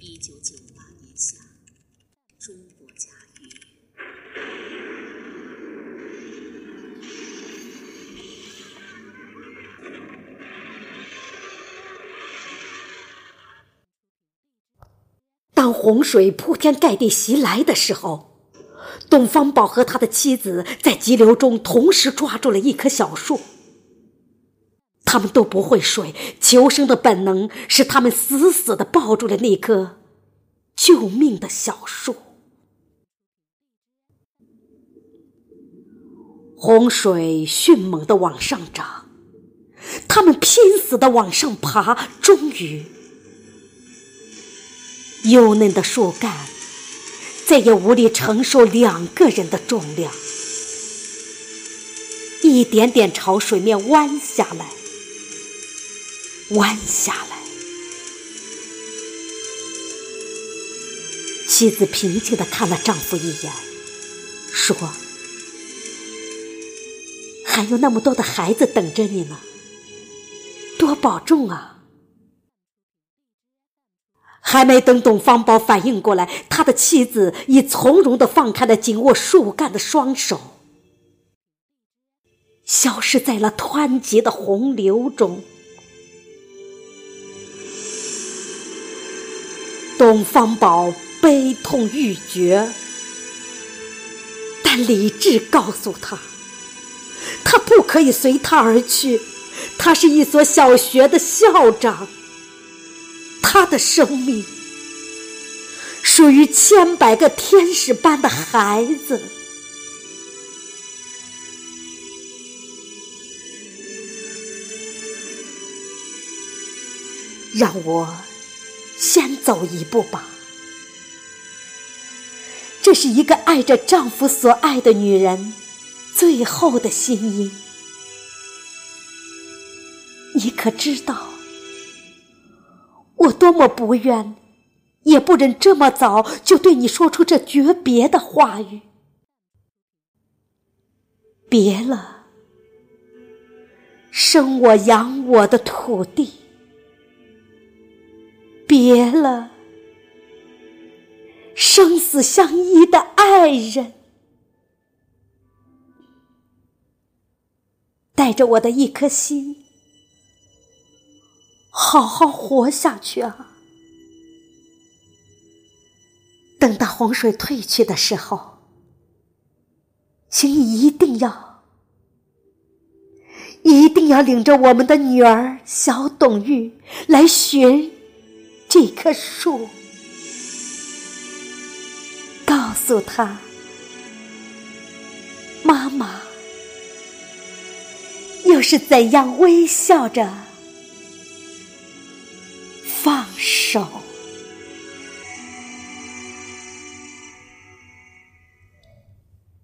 一九九八年夏，中国甲鱼。当洪水铺天盖地袭来的时候，董方宝和他的妻子在急流中同时抓住了一棵小树。他们都不会水，求生的本能使他们死死的抱住了那棵救命的小树。洪水迅猛的往上涨，他们拼死的往上爬，终于。幼嫩的树干再也无力承受两个人的重量，一点点朝水面弯下来，弯下来。妻子平静地看了丈夫一眼，说：“还有那么多的孩子等着你呢，多保重啊！”还没等董方宝反应过来，他的妻子已从容的放开了紧握树干的双手，消失在了湍急的洪流中。东方宝悲痛欲绝，但理智告诉他，他不可以随他而去，他是一所小学的校长。他的生命属于千百个天使般的孩子，让我先走一步吧。这是一个爱着丈夫所爱的女人最后的心音，你可知道？我多么不愿，也不忍这么早就对你说出这诀别的话语。别了，生我养我的土地；别了，生死相依的爱人。带着我的一颗心。好好活下去啊！等到洪水退去的时候，请你一定要、一定要领着我们的女儿小董玉来寻这棵树，告诉他，妈妈又是怎样微笑着。放手。